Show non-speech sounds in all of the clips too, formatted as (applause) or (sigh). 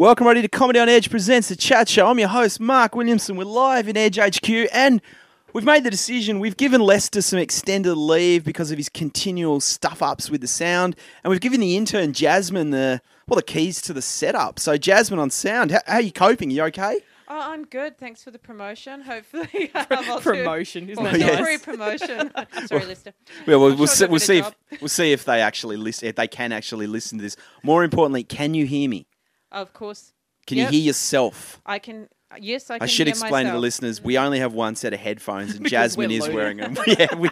Welcome, everybody, to Comedy on Edge presents the Chat Show. I'm your host, Mark Williamson. We're live in Edge HQ, and we've made the decision. We've given Lester some extended leave because of his continual stuff ups with the sound, and we've given the intern Jasmine the well the keys to the setup. So, Jasmine on sound, how, how are you coping? You okay? Oh, I'm good. Thanks for the promotion. (laughs) Hopefully, I'll do- Promotion, isn't that yeah. nice? Free promotion. (laughs) (laughs) Sorry, Lister. Well, we'll, I'm we'll, sure see, we'll see if we'll see if they actually listen. If they can actually listen to this. More importantly, can you hear me? Of course, Can Yep. you hear yourself? I can. Yes, I can. I should hear explain to the listeners we only have one set of headphones, and (laughs) Jasmine is wearing them. (laughs) yeah, we,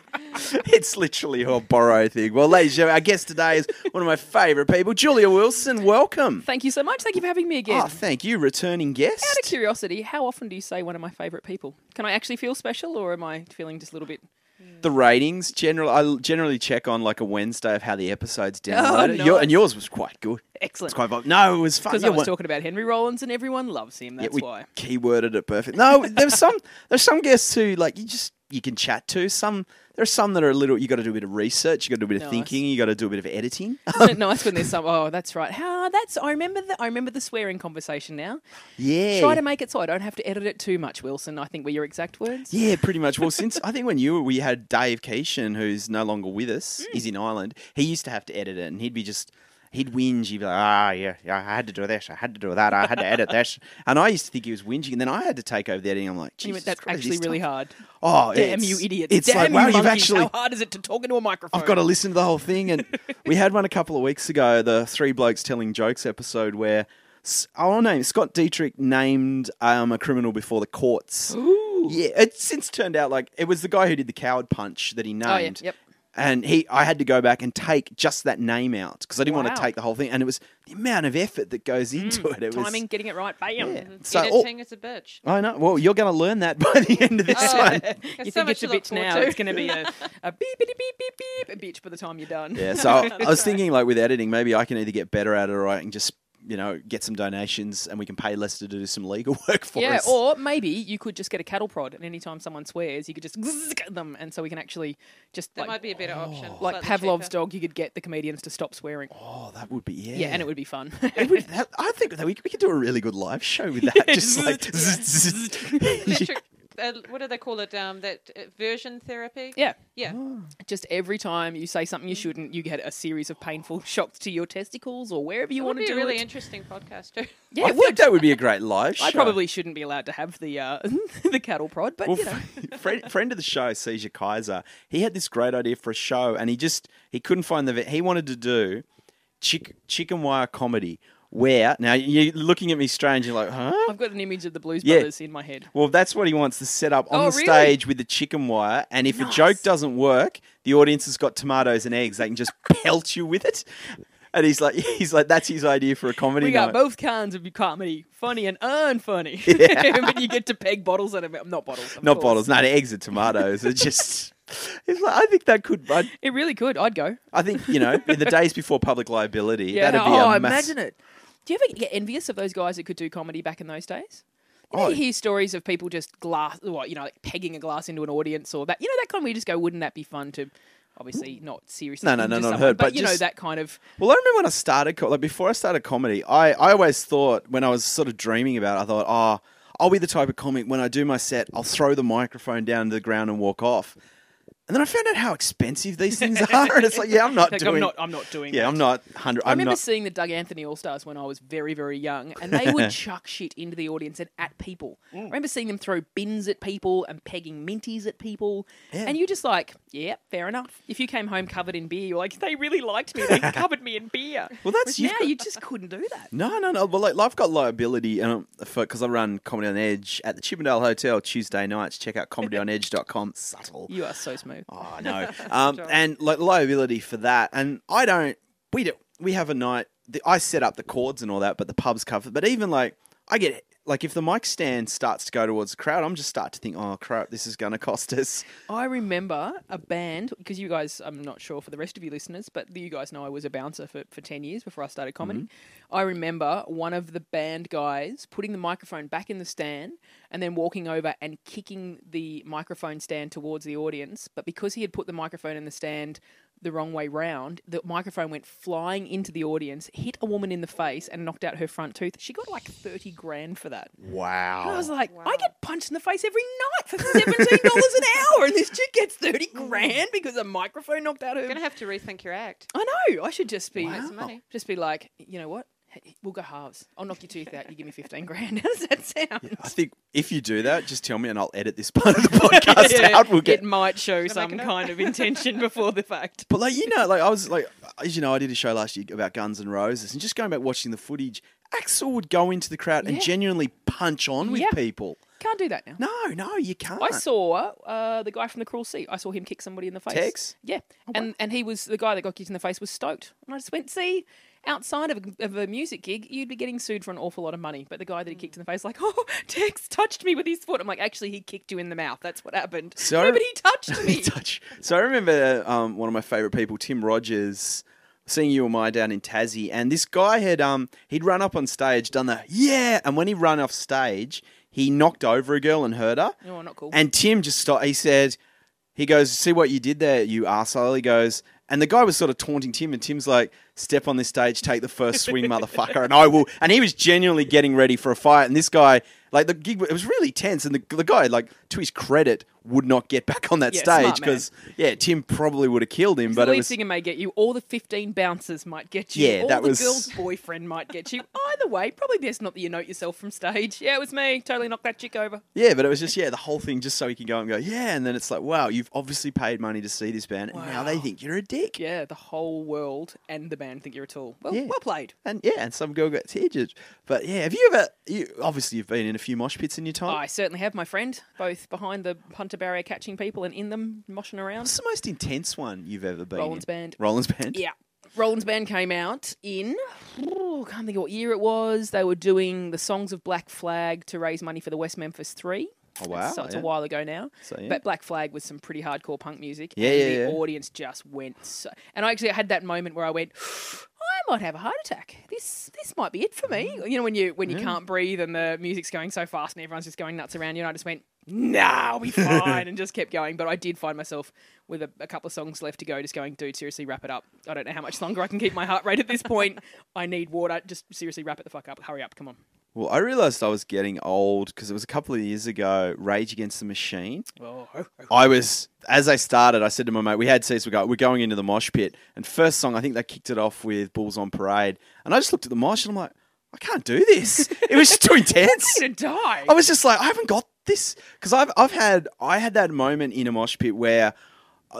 it's literally a borrow thing. Well, ladies and gentlemen, our guest today is one of my favourite people, Julia Wilson. Welcome. Thank you so much. Thank you for having me again. Oh, thank you, returning guest. Out of curiosity, how often do you say one of my favourite people? Can I actually feel special, or am I feeling just a little bit? Mm. the ratings, general, I generally check on like a Wednesday of how the episode's Oh, downloaded. Your, and yours was quite good. Excellent. It's quite fun. No, it was fun. Because Yeah, I was talking about Henry Rollins, and everyone loves him. Yeah, That's we why. keyworded it perfect. No, there's some there's some guests who like you just you can chat to. Some there are some that are a little. You got to do a bit of research. You got to do a bit of thinking. You got to do a bit of editing. (laughs) Isn't it nice when there's (laughs) some? Oh, that's right. How that's. I remember the. I remember the swearing conversation now. yeah. Try to make it so I don't have to edit it too much, Wilson. I think were your exact words. Yeah, pretty much. Well, (laughs) since I think when you were, we had Dave Keishan, who's no longer with us. Hmm. He's in Ireland. He used to have to edit it, and he'd be just. He'd whinge. He'd be like, "Ah, yeah, yeah, I had to do this. I had to do that. I had to edit this." (laughs) And I used to think he was whinging, and then I had to take over the editing. I'm like, Jesus that's Christ, actually this really hard. Oh, Damn it's- you idiots! It's Damn like, you wow, you've monkeys. actually How hard is it to talk into a microphone? I've got to listen to the whole thing. And (laughs) we had one a couple of weeks ago, the Three Blokes Telling Jokes episode, where S- our name Scott Dietrich named um, a criminal before the courts. Ooh. Yeah, it's since turned out like it was the guy who did the coward punch that he Oh yeah. named. Yep. And he, I had to go back and take just that name out because I didn't want Wow. to take the whole thing. And it was the amount of effort that goes into it. It Mm. Timing, was. getting it right. Bam. Yeah. So, oh, Editing is a bitch. I know. Well, you're going to learn that (laughs) by the end of this Oh. one. (laughs) There's you so think much it's a to look bitch now? to. It's going to be a, (laughs) a beep, beep, beep, beep, beep, a bitch by the time you're done. Yeah, so I, I was thinking like with editing, maybe I can either get better at it or I can just you know get some donations and we can pay Lester to do some legal (laughs) work for Yeah, us. or maybe you could just get a cattle prod, and anytime someone swears, you could just at them, and so we can actually just That like, might be a better oh. option. like Pavlov's cheaper. dog, you could get the comedians to stop swearing. oh, that would be yeah. Yeah, and it would be fun. (laughs) It would- that- I think that we, we could do a really good live show with that. (laughs) just like Electric. Uh, what do they call it? Um, that uh, version therapy. yeah, Yeah. just every time you say something you shouldn't, you get a series of painful (laughs) shocks to your testicles or wherever you It would want be to a do really it. interesting podcast too. (laughs) Yeah, I it think would. that would be a great live show. I probably shouldn't be allowed to have the uh, (laughs) the cattle prod, but Well, you know. friend, friend of the show, Caesar Kaiser, he had this great idea for a show, and he just he couldn't find the. He wanted to do chick, chicken wire comedy. Where now you're looking at me strange. You're like, huh? I've got an image of the Blues Yeah. Brothers in my head. Well, that's what he wants to set up on Oh, the really? stage with the chicken wire. And if a joke doesn't work, the audience has got tomatoes and eggs. They can just (laughs) pelt you with it. And he's like, (laughs) he's like, that's his idea for a comedy We got night. both kinds of comedy, funny and unfunny. (laughs) Yeah. but you get to peg bottles at them. Not bottles. Not course. bottles, no, eggs and tomatoes. It's just, it's like, I think that could. I, It really could. I'd go. I think you know, in the days before public liability, Yeah. that'd be oh, a mass- imagine it. Do you ever get envious of those guys that could do comedy back in those days? You, know, Oh. you hear stories of people just glass, what you know, like pegging a glass into an audience or that. You know that kind of. where You just go, wouldn't that be fun to? Obviously, not seriously. No, no, no, not hurt, but, but you know that kind of. Well, I remember when I started, co- like before I started comedy, I, I always thought when I was sort of dreaming about it, I thought, oh, I'll be the type of comic when I do my set, I'll throw the microphone down to the ground and walk off. And then I found out how expensive these things are, and it's like, yeah, I'm not (laughs) Like, doing. I'm not. I'm not doing. yeah, that. I'm not hundred. I I'm remember not. seeing the Doug Anthony All Stars when I was very, very young, and they would (laughs) chuck shit into the audience and at people. Mm. I remember seeing them throw bins at people and pegging minties at people, Yeah. and you're just like, yeah, fair enough. If you came home covered in beer, you're like, they really liked me. They (laughs) covered me in beer. Well, that's- Whereas you've got- you just couldn't do that. No, no, no. Well, like, I've got liability, and because I run Comedy on Edge at the Chippendale Hotel Tuesday nights. Check out comedyonedge.com. Subtle. You are so smooth. Oh, I know. (laughs) Um, and like liability for that. And I don't. We do. We have a night. The, I set up the cords and all that, but the pub's covered. But even like, I get like if the mic stand starts to go towards the crowd, I'm just start to think, oh crap, this is going to cost us. I remember a band because you guys, I'm not sure for the rest of you listeners, but you guys know I was a bouncer for, for 10 years before I started comedy. Mm-hmm. I remember one of the band guys putting the microphone back in the stand and then walking over and kicking the microphone stand towards the audience. But because he had put the microphone in the stand the wrong way round. The microphone went flying into the audience, hit a woman in the face, and knocked out her front tooth. She got like thirty grand for that. And I was like, I get punched in the face every night for seventeen dollars an hour, and this chick gets thirty mm. grand because a microphone knocked out her. You're gonna have to rethink your act. I know. I should just be Wow. Some money. just be like, you know what? Hey, We'll go halves. I'll knock your tooth out. You give me fifteen grand. (laughs) How does that sound? I think if you do that, just tell me and I'll edit this (laughs) part of the podcast out. We'll get it might show Gonna some make it up. kind of (laughs) intention before the fact. But like you know, like I was like, as you know, I did a show last year about Guns and Roses, and just going back watching the footage, Axel would go into the crowd and genuinely punch on with Yeah. people. Can't do that now. No, no, you can't. I saw uh, the guy from the Cruel Sea. I saw him kick somebody in the face. Tex? Yeah, and and he was the guy that got kicked in the face was stoked. And I just went, see, outside of a, of a music gig, you'd be getting sued for an awful lot of money. But the guy that he kicked in the face, like, (laughs) oh, Tex touched me with his foot. I'm like, actually, he kicked you in the mouth. That's what happened. So- no, but he touched (laughs) me. touch. So I remember um, one of my favorite people, Tim Rogers, seeing You Am I down in Tassie, and this guy had um he'd run up on stage, done the yeah, and when he ran off stage, he knocked over a girl and hurt her. oh, not cool. And Tim just stopped. He said, he goes, see what you did there, you arsehole. He goes, and the guy was sort of taunting Tim, and Tim's like, step on this stage, take the first swing, motherfucker, and I will. And he was genuinely getting ready for a fight. And this guy, like the gig, it was really tense. And the, the guy, like to his credit, would not get back on that Yeah, stage smart man. because, yeah, Tim probably would have killed him. the But it was, singer may get you, All the 15 bouncers might get you, Yeah, or that the was- girl's boyfriend might get you. (laughs) Either way, probably best not that you note yourself from stage. Yeah, it was me. Totally knocked that chick over. yeah, but it was just yeah, the whole thing just so he can go and go yeah, and then it's like wow, you've obviously paid money to see this band, and now they Wow. think you're a dick. Yeah, the whole world and the band think you're a tool. Well, Yeah. well played. And yeah, and some girl gets injured. But yeah, have you ever? You, obviously, you've been in a few mosh pits in your time. I certainly have my friend, both behind the punter barrier catching people and in them moshing around. What's the most intense one you've ever been Rollins in? band. Rollins band. Yeah. Rollins band came out in, oh, can't think of what year it was. They were doing the songs of Black Flag to raise money for the West Memphis Three. Oh wow. So it's yeah. a while ago now. So, yeah. But Black Flag was some pretty hardcore punk music. Yeah, and yeah, the yeah. audience just went so. And I actually had that moment where I went, might have a heart attack. This this might be it for me. Mm. You know, when you when you can't breathe and the music's going so fast and everyone's just going nuts around you, and I just went, Nah, I'll be (laughs) fine, and just kept going. But I did find myself with a, a couple of songs left to go, just going, dude, seriously, wrap it up. I don't know how much longer I can keep my heart rate at this point. (laughs) I need water. Just seriously, wrap it the fuck up. Hurry up, come on. Well, I realised I was getting old because it was a couple of years ago. Rage Against the Machine. Oh, I was as I started. I said to my mate, "We had seats. We go. We're going into the mosh pit." And first song, I think they kicked it off with "Bulls on Parade," and I just looked at the mosh and I'm like, "I can't do this. It was just too (laughs) intense." I'm gonna die. I was just like, I haven't got this because I've I've had I had that moment in a mosh pit where.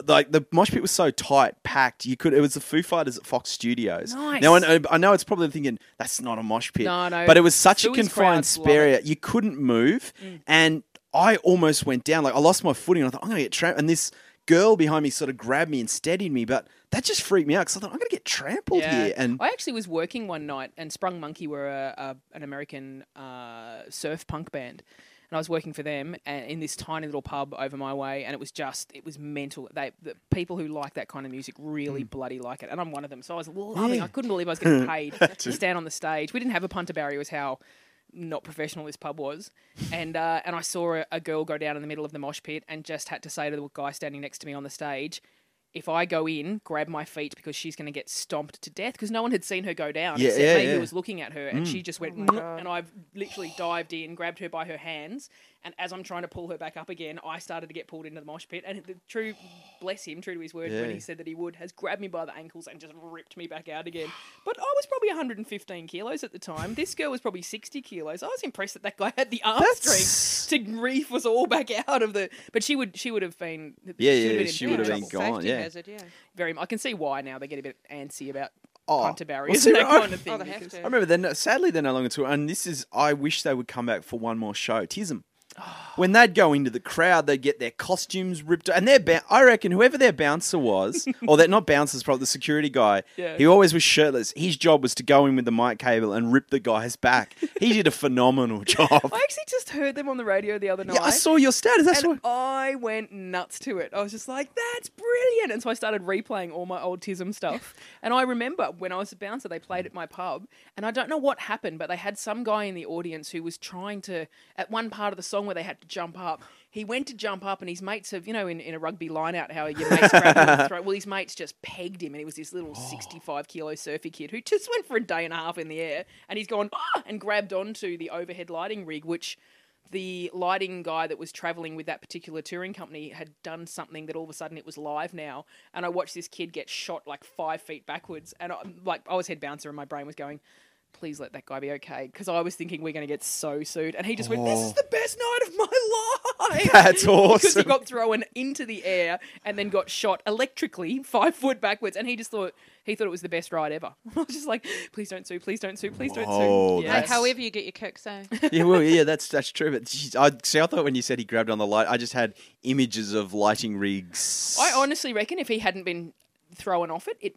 Like the mosh pit was so tight, packed. You could. It was the Foo Fighters at Fox Studios. Nice. Now I know, I know it's probably thinking that's not a mosh pit. No, no. But it was such a confined Mm. area. You couldn't move, and I almost went down. Like I lost my footing. And I thought I'm gonna get trapped. And this girl behind me sort of grabbed me and steadied me, but that just freaked me out because I thought I'm gonna get trampled here. And I actually was working one night, and Sprung Monkey were a, a, an American uh, surf punk band, and I was working for them and in this tiny little pub over my way, and it was just it was mental. They the people who like that kind of music really bloody like it, and I'm one of them. So I was loving. Yeah. I couldn't believe I was getting (laughs) paid to stand on the stage. We didn't have a punter barrier, was how not professional this pub was, and uh, and I saw a, a girl go down in the middle of the mosh pit and just had to say to the guy standing next to me on the stage, "If I go in, grab my feet because she's going to get stomped to death." Because no one had seen her go down Yeah, except yeah, me yeah. who was looking at her, and she just went, Oh my "Mm," God. and I've literally dived in, grabbed her by her hands, and as I'm trying to pull her back up again, I started to get pulled into the mosh pit, and the true, bless him, true to his word, when he said that he would, has grabbed me by the ankles and just ripped me back out again. But I was probably 115 kilos at the time. This girl was probably 60 kilos. I was impressed that that guy had the arm That's- strength to reef us all back out of the. But she would, she would have been. Yeah, she yeah, would have she in would have been gone. Safety Yeah. hazard, yeah. Very. I can see why now they get a bit antsy about Oh, punter well, see, that I- kind of thing. Oh, they have because- to. I remember then. Sadly, they're no longer tour, and this is. I wish they would come back for one more show. Tism. When they'd go into the crowd, they'd get their costumes ripped, and their ba- I reckon whoever their bouncer was, (laughs) or that not bouncers, probably the security guy. Yeah. He always was shirtless. His job was to go in with the mic cable and rip the guy's back. He did a phenomenal (laughs) job. I actually just heard them on the radio the other night. Yeah, I saw your status. That's and what. I went nuts to it. I was just like, "That's brilliant!" And so I started replaying all my old Tism stuff. (laughs) And I remember when I was a bouncer, they played at my pub, and I don't know what happened, but they had some guy in the audience who was trying to, at one part of the song where they had to jump up, he went to jump up, and his mates have, you know, in, in a rugby line out, how your mates grab him and throw. Well, his mates just pegged him, and he was this little 65 kilo surfy kid who just went for a day and a half in the air, and he's gone ah, and grabbed onto the overhead lighting rig, which the lighting guy that was traveling with that particular touring company had done something that all of a sudden it was live now and i watched this kid get shot like five feet backwards and I, like i was head bouncer and my brain was going please let that guy be okay because i was thinking we're going to get so sued and he just went this is the best night of my life (laughs) That's (laughs) awesome. because he got thrown into the air and then got shot electrically five foot backwards and he just thought he thought it was the best ride ever (laughs) i was just like please don't sue please don't sue please don't Whoa, sue Hey, that's- however you get your kicks, eh? yeah, well, yeah, that's that's true. But geez, I see. I thought when you said he grabbed on the light, I just had images of lighting rigs. I honestly reckon if he hadn't been thrown off it, it really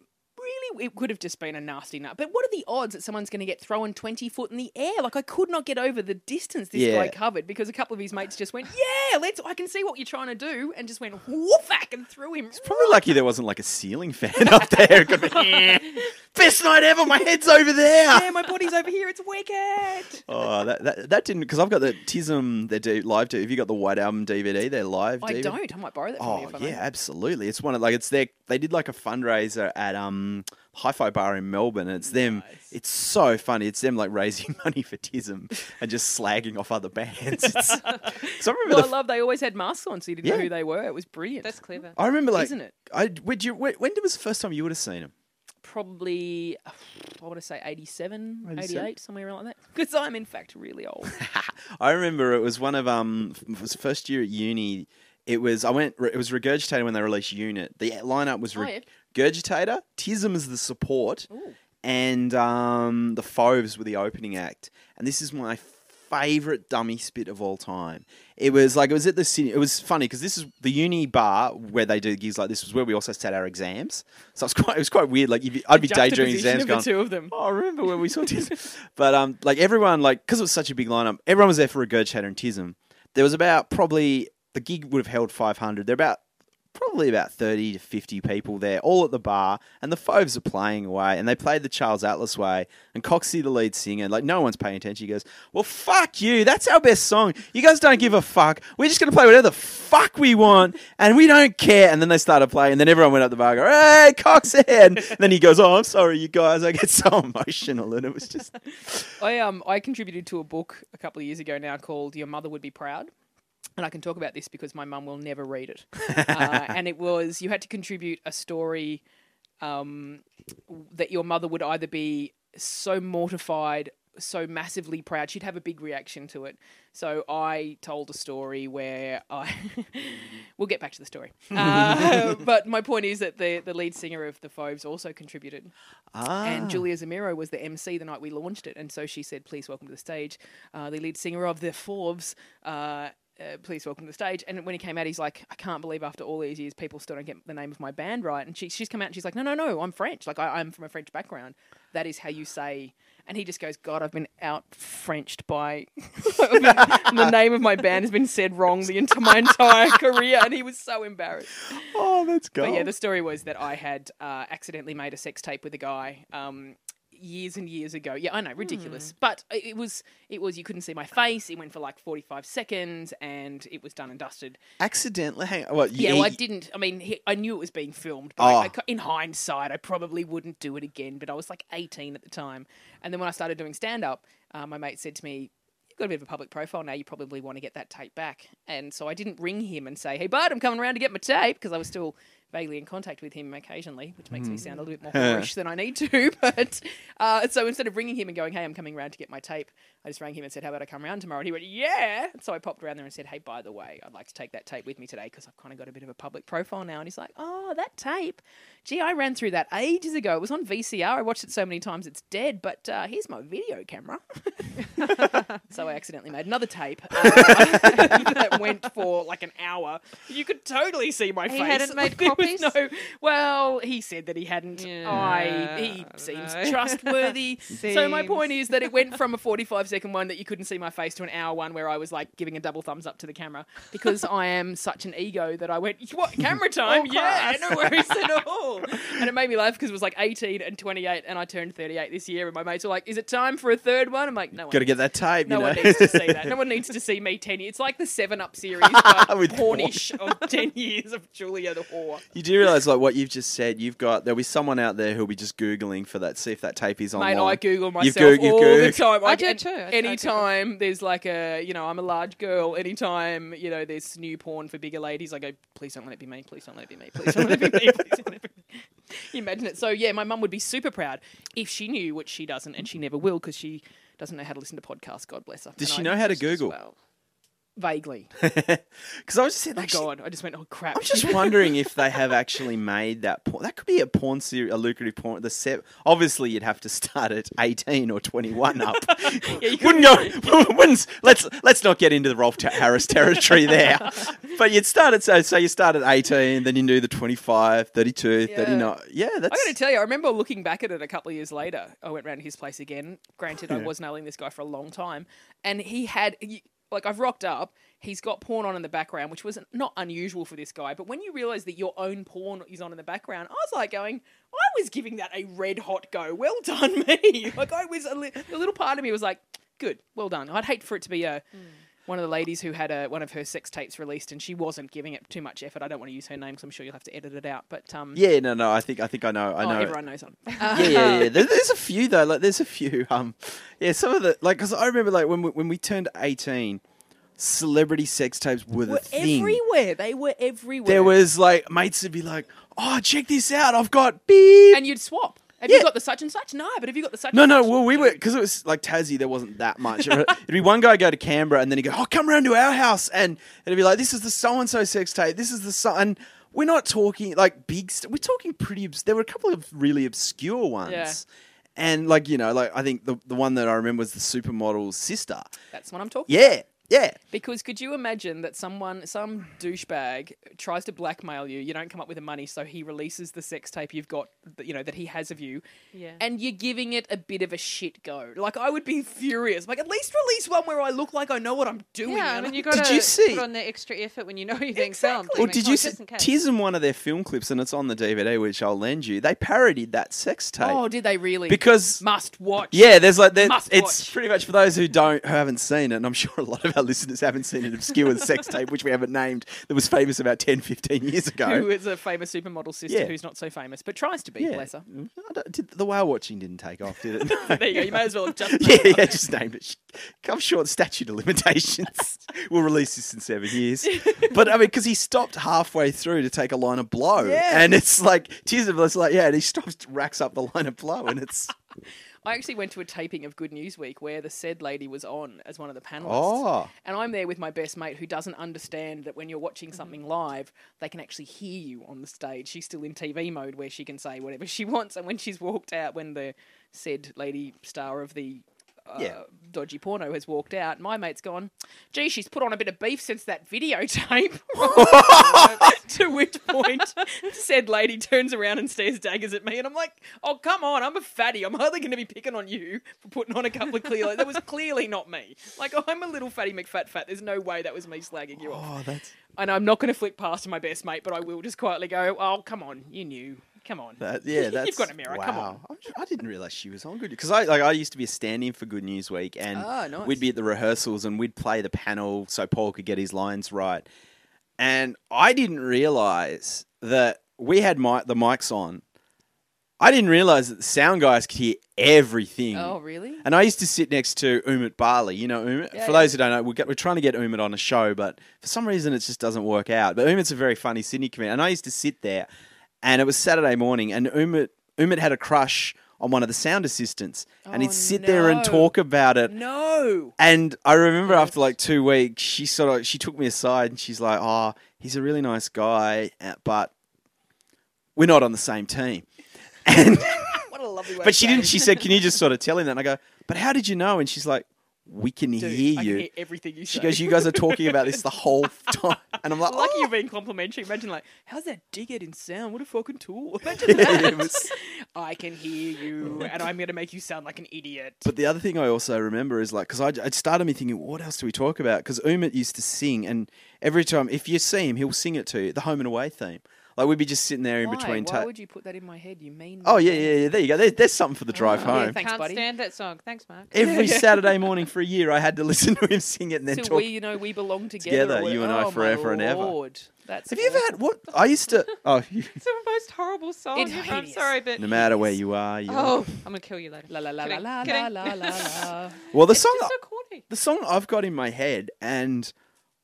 it could have just been a nasty nut. But what are the odds that someone's going to get thrown twenty foot in the air? Like I could not get over the distance this Yeah. guy covered because a couple of his mates just went, "Yeah, let's." I can see what you're trying to do, and just went whoofack and threw him. Probably lucky there wasn't like a ceiling fan up there. It could be, (laughs) "Yeah, best night ever. My head's over there. Yeah, my body's over here. It's wicked. Oh, that, that that didn't because I've got the Tism. They're d- live. D- have you got the White Album DVD? They're live. I DVD? don't. I might borrow that from you Oh if I yeah, may. absolutely. It's one of like it's their they did like a fundraiser at um Hi-Fi Bar in Melbourne. And it's them. Nice. It's so funny. It's them like raising (laughs) money for Tism and just slagging off other bands. It's, (laughs) so I remember Well, the I love they always had masks on, so you didn't Yeah. know who they were. It was brilliant. That's clever. I remember like Isn't it? I would you when, when was the first time you would have seen them? Probably, I want to say 87, 87? 88, somewhere around like that. Because I'm, in fact, really old. (laughs) I remember it was one of um f- was first year at uni. It was I went. It was Regurgitator when they released Unit. The lineup was Oh, yeah. Regurgitator, Tism is the support, Ooh. and um, the Fauves were the opening act. And this is my favorite dummy spit of all time. It was like it was at the city. It was funny because this is the uni bar where they do gigs like this. Was where we also sat our exams. So it was (laughs) quite. It was quite weird. Like if you- I'd be daydreaming exams, of going, the two of them. Oh, I remember when we saw (laughs) Tism. but um, like everyone, like because it was such a big lineup, everyone was there for Regurgitator and Tism. There was about probably the gig would have held 500. There about probably about 30 to 50 people there, all at the bar, and the Fauves are playing away, and they played the Charles Atlas way, and Coxie, the lead singer, like no one's paying attention. He goes, "Well, fuck you. That's our best song. You guys don't give a fuck. We're just gonna play whatever the fuck we want, and we don't care." And then they started playing, and then everyone went up the bar, go, "Hey, Coxie!" (laughs) And then he goes, "Oh, I'm sorry, you guys. I get so (laughs) emotional," and it was just (laughs) I um I contributed to a book a couple of years ago now called Your Mother Would Be Proud. And I can talk about this because my mum will never read it. (laughs) uh, and it was you had to contribute a story um, that your mother would either be so mortified, so massively proud, she'd have a big reaction to it. So I told a story where I. (laughs) we'll get back to the story. (laughs) Uh, but my point is that the, the lead singer of the Fauves also contributed. ah. And Julia Zemiro was the MC the night we launched it. And so she said, please welcome to the stage uh, the lead singer of the Forbes. Uh, please welcome to the stage. And when he came out, he's like, I can't believe after all these years, people still don't get the name of my band right. And she, she's come out and she's like, no, no, no, I'm French. Like, I, I'm from a French background. That is how you say. And he just goes, God, I've been out Frenched by. (laughs) the name of my band has been said wrong the ent- my entire (laughs) career. And he was so embarrassed. oh, that's good. But yeah, the story was that I had uh, accidentally made a sex tape with a guy um, years and years ago. Yeah, I know, ridiculous. But it was it was you couldn't see my face. It went for like forty five seconds, and it was done and dusted. accidentally. Hang on. What? Yeah, you- well, I didn't. I mean, he, I knew it was being filmed. But Oh. I ca- in hindsight, I probably wouldn't do it again. But I was like eighteen at the time, and then when I started doing stand up, uh, my mate said to me. You've got a bit of a public profile now. You probably want to get that tape back. And so I didn't ring him and say, "Hey, bud, I'm coming around to get my tape," because I was still vaguely in contact with him occasionally, which makes me sound a little bit more (laughs) boorish than I need to. (laughs) But uh, so instead of ringing him and going, "Hey, I'm coming around to get my tape," I just rang him and said, "How about I come around tomorrow?" And he went, "Yeah." And so I popped around there and said, "Hey, by the way, I'd like to take that tape with me today because I've kind of got a bit of a public profile now." And he's like, "Oh, that tape? Gee, I ran through that ages ago. It was on VCR. I watched it so many times it's dead. But uh, here's my video camera." (laughs) so I accidentally made another tape uh, that went for like an hour. You could totally see my He face. hadn't made It no. (laughs) Well, he said that he hadn't. Yeah, I he I seems know. trustworthy. (laughs) so my point is that it went from a forty-five second one that you couldn't see my face to an hour one where I was like giving a double thumbs up to the camera because I am such an ego that I went, "What camera (laughs) time? yeah, no worries at all." And it made me laugh because it was like eighteen and twenty-eight, and I turned thirty-eight this year, and my mates were like, "Is it time for a third one?" I'm like, "No one." Got to get that tape. No you know? one needs to see that. No one needs to see me ten years. It's like the Seven Up series, but With pornish of ten years of Julia the whore. You do realize, like what you've just said, you've got there'll be someone out there who'll be just googling for that, see if that tape is online. Mate, I Google You've myself Goog- you've all Goog- the time. I Like, do too. I- I Anytime there's like a, you know, I'm a large girl. Anytime you know there's new porn for bigger ladies, I go, please don't let it be me. Please don't let it be me. Please don't let it be me. Please don't let it be me. You (laughs) imagine it. So yeah, my mum would be super proud if she knew, which she doesn't, and she never will because she doesn't know how to listen to podcasts. God bless her. Does And she I know how to Google? well. Vaguely. (laughs) Because I was just saying, Oh actually, God, I just went, oh crap. I'm just wondering if they have actually made that porn. That could be a porn series, a lucrative porn. The set, obviously, you'd have to start at 18 or 21 up. (laughs) you wouldn't go. (laughs) Wouldn't, let's let's not get into the Rolf Harris territory there. but you'd start at so so you start at 18, then you do the 25, 32, Yeah. 39. Yeah, that's. I got to tell you, I remember looking back at it a couple of years later. I went round to his place again. Granted, I was nailing this guy for a long time, and he had he- like I've rocked up. He's got porn on in the background, which was not unusual for this guy. But when you realise that your own porn is on in the background, I was like going, I was giving that a red hot go. Well done, (laughs) me. Like I was a, li- a little part of me was like, good, well done. I'd hate for it to be a. One of the ladies who had a, one of her sex tapes released, and she wasn't giving it too much effort. I don't want to use her name because I'm sure you'll have to edit it out. But um, yeah, no, no. I think I think I know. I oh, know. everyone knows on. (laughs) yeah, yeah, yeah. There, there's a few though. Like, there's a few. Um, yeah, some of the like, because I remember like when we, when we turned 18, celebrity sex tapes were the were thing. everywhere. They were everywhere. There was like mates would be like, "Oh, check this out! I've got beep." and you'd swap. Have Yeah. you got the such and such? No, but have you got the such? no, and no. such? Well, we were because it was like Tassie. There wasn't that much. It'd be one guy go to Canberra, and then he'd go, "Oh, come round to our house," and it'd be like, "This is the so and so sex tape. This is the so." And we're not talking like big. St- we're talking pretty. Obs- there were a couple of really obscure ones. Yeah. And like you know, like I think the the one that I remember was the supermodel's sister. That's what I'm talking. Yeah, yeah. Because could you imagine that someone, some douchebag, tries to blackmail you? You don't come up with the money, so he releases the sex tape you've got, that, you know, that he has of you, Yeah. and you're giving it a bit of a shit go. Like I would be furious. Like at least release one where I look like I know what I'm doing. yeah, I and mean, you got to you put on the extra effort when you know you're being filmed. Exactly. Or Like, did you see in case. Tears in one of their film clips, and it's on the DVD, which I'll lend you. They parodied that sex tape oh, did they really? because must watch. Yeah, there's like there, Must it's watch. pretty much for those who don't who haven't seen it, and I'm sure a lot of our listeners haven't seen an obscure (laughs) sex tape which we haven't named that was famous about 10, 15 years ago. Who is a famous supermodel sister Yeah. who's not so famous, but tries to be. yeah, Bless her. Mm. I don't- did, the whale watching didn't take off, did it? (laughs) There you go. You may as well have just. (laughs) yeah, yeah, just named it. Come short statute of limitations. we'll release this in seven years. But I mean, because he stopped halfway through to take a line of blow, Yeah. and it's like tears of bliss, like yeah, and he stops, racks up the line of blow, and it's I actually went to a taping of Good News Week where the said lady was on as one of the panelists. oh, And I'm there with my best mate who doesn't understand that when you're watching mm-hmm. something live, they can actually hear you on the stage. She's still in TV mode where she can say whatever she (laughs) wants. And when she's walked out, when the said lady star of the Yeah. Uh, dodgy porno has walked out, my mate's gone, gee, she's put on a bit of beef since that videotape. (laughs) to which point, (laughs) said lady turns around and stares daggers at me. And I'm like, oh, come on, I'm a fatty. I'm hardly going to be picking on you for putting on a couple of clear. That was clearly not me. Like, oh, I'm a little fatty McFat fat. There's no way that was me slagging you off. oh, that's And I'm not going to flick past my best mate, but I will just quietly go, oh, come on, you knew. Come on. That, (laughs) yeah, that's You've got a mirror, Wow. come on. I'm I didn't realize she was on good because I like I used to be a stand-in for Good News Week, and Ah, nice. we'd be at the rehearsals and we'd play the panel so Paul could get his lines right. And I didn't realize that we had mi- the mics on. I didn't realize that the sound guys could hear everything. Oh, really? And I used to sit next to Umit Bali. You know Umit? Yeah, for yeah. those who don't know, we're, we're trying to get Umit on a show, but for some reason it just doesn't work out. But Umit's a very funny Sydney comedian. And I used to sit there, and it was Saturday morning, and Umit, Umit had a crush on one of the sound assistants. and Oh, he'd sit there and talk about it. No. And I remember after like two weeks, she sort of she took me aside and she's like, "Oh, he's a really nice guy, uh, but we're not on the same team." (laughs) And (laughs) What a lovely way but she didn't. She said, "Can you just sort of tell him that?" And I go, "But how did you know?" And she's like, "We can Dude, hear I you." can hear everything you she say. goes, "You guys are talking about this the whole (laughs) time." and I'm like, Lucky oh. you're being complimentary. Imagine like, how's that dickhead in sound? What a fucking tool. (laughs) Imagine (laughs) that. was- I can hear you, and I'm gonna make you sound like an idiot. But the other thing I also remember is like, because I it started me thinking, what else do we talk about? Because Umit used to sing, and every time if you see him, he'll sing it to you, the home and away theme. Like we'd be just sitting there in Why? between. Why ta- would you put that in my head? You mean? oh yeah, yeah, yeah. There you go. There, there's something for the drive Oh, yeah, home. thanks, Can't buddy. stand that song. Thanks, Mark. Every (laughs) Saturday morning for a year, I had to (laughs) listen to him sing it and then So talk. we, you know, we belong together. Together, you and. I, Oh, my forever and ever. Lord. That's Have you ever had what? I used to. (laughs) Oh, you, It's the most horrible song. It's ever. I'm hideous. sorry, but no matter where you are. You Oh, I'm gonna kill you later. La la la la la la la la la. Well, the It's song, just so corny. the song I've got in my head, and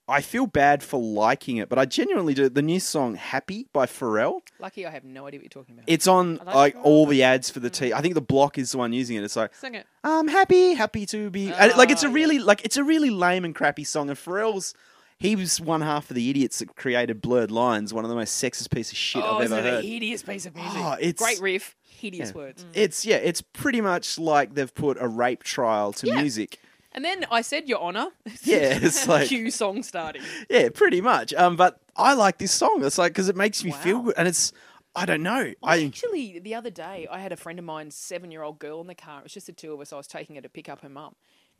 I feel bad for liking it, but I genuinely do. The new song "Happy" by Pharrell. Lucky I have no idea what you're talking about. It's on like like all the ads for the mm. T. I think the block is the one using it. It's like Sing it. I'm happy, happy to be. and, like it's a Oh, yeah. really like it's a really lame and crappy song. And Pharrell's he was one half of the idiots that created Blurred Lines, one of the most sexist piece of shit oh, I've ever heard. a hideous piece of music? Oh, it's- Great riff, hideous Yeah. words. It's yeah, it's pretty much like they've put a rape trial to Yeah. music. And then I said, Your Honour. Yeah, (laughs) it's like Cue song starting. yeah, pretty much. Um, but I like this song. It's like because it makes me feel good, and it's I don't know. I actually the other day I had a friend of mine's seven year old girl in the car. It was just the two of us. I was taking her to pick up her mum,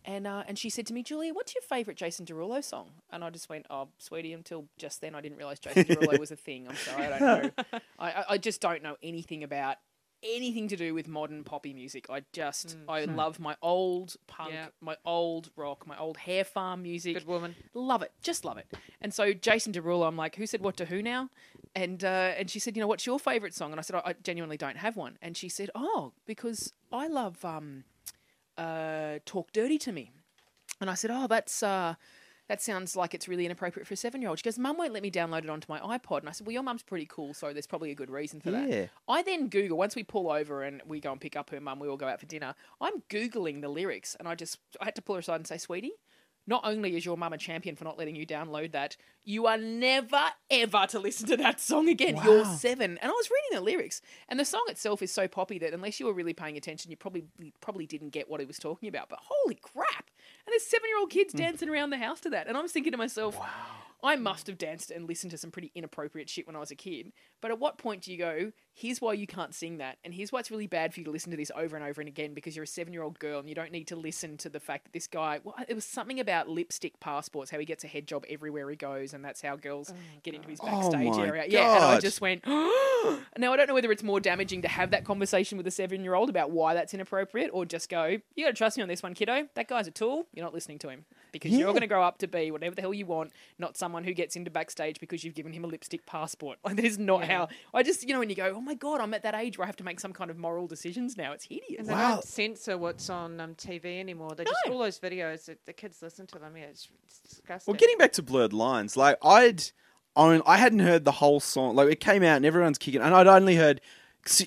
and uh, and she said to me, Julia, what's your favourite Jason Derulo song? And I just went, Oh, sweetie. Until just then, I didn't realise Jason Derulo (laughs) was a thing. I'm sorry, I don't know. (laughs) I I just don't know anything about anything to do with modern poppy music. I just I love my old punk, Yeah. my old rock, my old hair farm music. Good woman. Love it, just love it. And so Jason Derulo, I'm like, who said what to who now? And uh, and she said, you know, what's your favourite song? And I said, I, I genuinely don't have one. And she said, oh, because I love um, uh, Talk Dirty to Me. And I said, oh, that's uh, that sounds like it's really inappropriate for a seven year old. She goes, Mum won't let me download it onto my iPod. And I said, Well, your mum's pretty cool, so there's probably a good reason for Yeah. that. I then Google, once we pull over and we go and pick up her mum, we all go out for dinner. I'm Googling the lyrics and I just, I had to pull her aside and say, Sweetie, not only is your mum a champion for not letting you download that, you are never ever to listen to that song again. You're Wow. seven. And I was reading the lyrics, and the song itself is so poppy that unless you were really paying attention, you probably probably didn't get what he was talking about. But holy crap! And there's seven year old kids mm. dancing around the house to that, and I'm thinking to myself, I must have danced and listened to some pretty inappropriate shit when I was a kid. But at what point do you go, here's why you can't sing that, and here's why it's really bad for you to listen to this over and over and again because you're a seven year old girl and you don't need to listen to the fact that this guy, well, it was something about lipstick passports, how he gets a head job everywhere he goes, and that's how girls oh get into his Oh backstage my area. Yeah, and I just went, (gasps) now I don't know whether it's more damaging to have that conversation with a seven year old about why that's inappropriate or just go, you got to trust me on this one, kiddo. That guy's a tool. You're not listening to him because you're Yeah. going to grow up to be whatever the hell you want, not someone who gets into backstage because you've given him a lipstick passport. (laughs) Like that is not how. I just, you know, when you go, oh my god, I'm at that age where I have to make some kind of moral decisions now. It's hideous. And they Wow. don't censor what's on um, TV anymore. They just No. all those videos that the kids listen to them. Yeah, it's, it's disgusting. Well, getting back to Blurred Lines, like I'd, own, I hadn't heard the whole song. Like it came out and everyone's kicking, and I'd only heard see,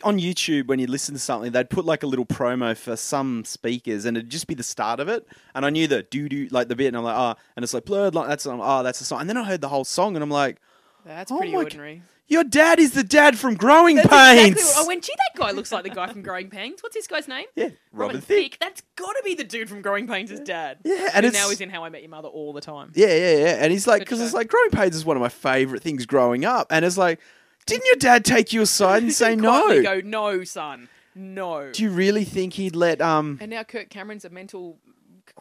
on YouTube when you listen to something, they'd put like a little promo for some speakers, and it'd just be the start of it, and I knew the doo doo like the bit, and I'm like, oh, and it's like Blurred Lines. That's oh, that's a song, and then I heard the whole song, and I'm like, That's Oh pretty ordinary. your dad is the dad from Growing That's Pains. exactly I oh, went, gee, that guy looks like the guy from Growing Pains. What's this guy's name? yeah, Robin, Thicke. That's got to be the dude from Growing Pains' dad. Yeah, and and it's now he's in How I Met Your Mother all the time. Yeah, yeah, yeah. And he's like, because it's like Growing Pains is one of my favorite things growing up, and it's like, didn't your dad take you aside and (laughs) say Quietly no? Go, no, son, no. Do you really think he'd let um? And now Kirk Cameron's a mental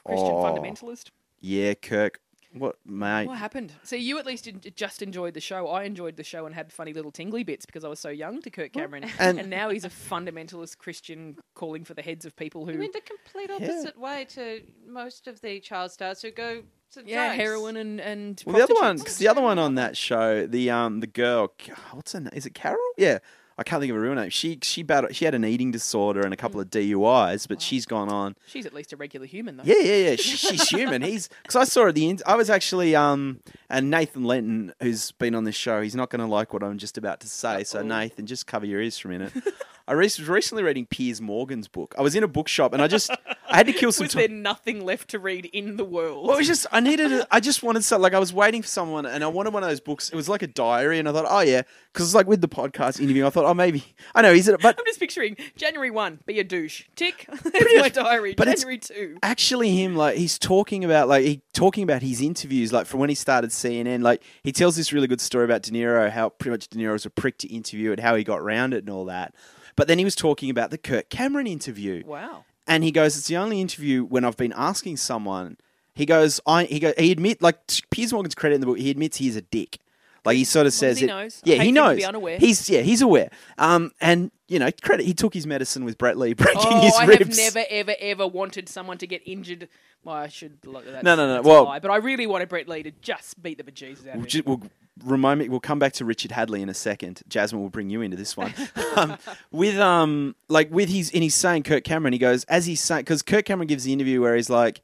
Christian Oh. fundamentalist. Yeah, Kirk. What, mate? What happened? See, you at least en- just enjoyed the show. I enjoyed the show and had funny little tingly bits because I was so young to Kirk Cameron. (laughs) And- and, now he's a fundamentalist Christian calling for the heads of people who, I mean, the complete opposite way to most of the child stars who go to yeah, drugs. heroin and and Well, the other one, cause the other one on that show, the um, the girl, what's her name? Is it Carol? Yeah, I can't think of her real name. She she battled, she had an eating disorder and a couple of DUIs, but she's gone on. She's at least a regular human, though. Yeah, yeah, yeah. She, (laughs) she's human. He's because I saw at the end. I was actually um, and Nathan Lenton, who's been on this show, he's not going to like what I'm just about to say. So Uh-oh. Nathan, just cover your ears for a minute. (laughs) I re- was recently reading Piers Morgan's book. I was in a bookshop and I just I had to kill (laughs) some Was time. there nothing left to read in the world? Well, it was just I needed. A, I just wanted something. Like I was waiting for someone, and I wanted one of those books. It was like a diary, and I thought, oh yeah, because it's like with the podcast interview. I thought, oh maybe I know. Is it? But I'm just picturing January 1, be a douche. Tick. (laughs) My diary. but January 2. actually, him like he's talking about like he talking about his interviews, like from when he started CNN. Like he tells this really good story about De Niro, how pretty much De Niro was a prick to interview, and how he got around it and all that. But then he was talking about the Kirk Cameron interview. Wow. and he goes, "It's the only interview when I've been asking someone." He goes, "I." He go. He admit like to Piers Morgan's credit in the book. He admits he's a dick. Like he sort of says he it. knows. Yeah, he for him to knows. He's yeah, he's aware. Um, and you know, credit. He took his medicine with Brett Lee (laughs) breaking Oh, his I ribs. I have never, ever, ever wanted someone to get injured. Well, I should look at that. No, no, no, well- lie, but I really wanted Brett Lee to just beat the bejesus out We'll, of him. we'll remind me. We'll come back to Richard Hadlee in a second. Jasmine will bring you into this one. (laughs) um, with um, like with his, and he's saying Kirk Cameron. He goes as he's saying because Kirk Cameron gives the interview where he's like,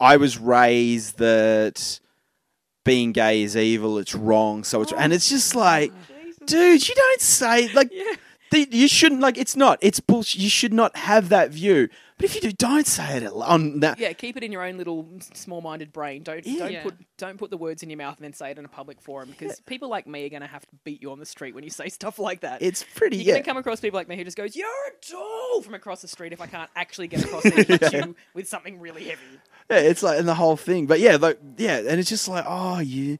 "I was raised that being gay is evil. It's wrong. So it's and oh, it's just like, dude, you don't say like." Yeah. the- You shouldn't like. It's not. It's bullshit. You should not have that view. But if you do, don't say it on that. Yeah, keep it in your own little small-minded brain. Don't don't put don't put the words in your mouth and then say it in a public forum because people like me are going to have to beat you on the street when you say (laughs) stuff like that. It's pretty. You're yeah. going to come across people like me who just goes, "You're a doll" from across the street if I can't actually get across and hit (laughs) you with something really heavy. Yeah, it's like and the whole thing. But yeah, like yeah, and it's just like oh, you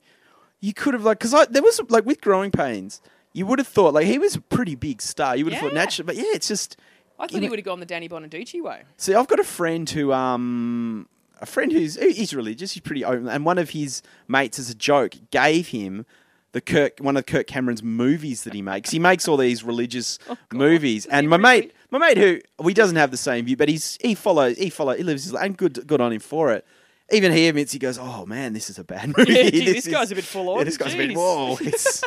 you could have like because I there was like with growing pains, you would have thought like he was a pretty big star. You would have thought Yeah. naturally, but yeah, it's just I thought he would have gone the Danny Bonaduce way. see. I've got a friend who um a friend who's he's religious. He's pretty open, and one of his mates as a joke gave him. The Kirk, one of Kirk Cameron's movies that he makes. He makes all these religious (laughs) movies, and my mate, my mate, who he doesn't have the same view, but he's he follows, he follows, he lives his life, and good, good on him for it. Even he admits he goes, "Oh man, this is a bad movie. Yeah, gee, this is- guy's a bit full on. Yeah, this guy's a bit Jeez. whoa. (laughs) It's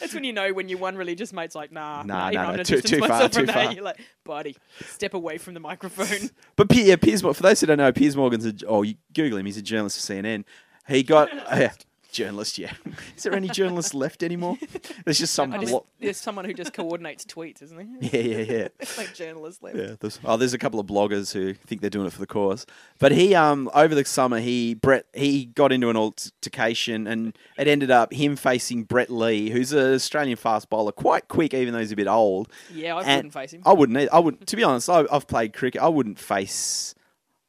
That's when you know when your one religious mate's like, nah, Nah, nah, nah, gonna too- too far, too that. far. You're like, buddy, step away from the microphone. (laughs) but P- yeah, Piers. For those who don't know, Piers Morgan's a oh, you Google him. He's a journalist for CNN. He got (laughs) uh, journalist. Yeah, (laughs) is there any journalists left anymore? There's just some. Just, blo- there's someone who just coordinates tweets, isn't there? (laughs) yeah, yeah, yeah. It's (laughs) like journalists left. Yeah, there's, oh, there's a couple of bloggers who think they're doing it for the cause. But he, um, over the summer, he Brett, he got into an altercation, and it ended up him facing Brett Lee, who's an Australian fast bowler, quite quick, even though he's a bit old. Yeah, I And wouldn't face him. I wouldn't. e- I would. To be honest, I, I've played cricket. I wouldn't face.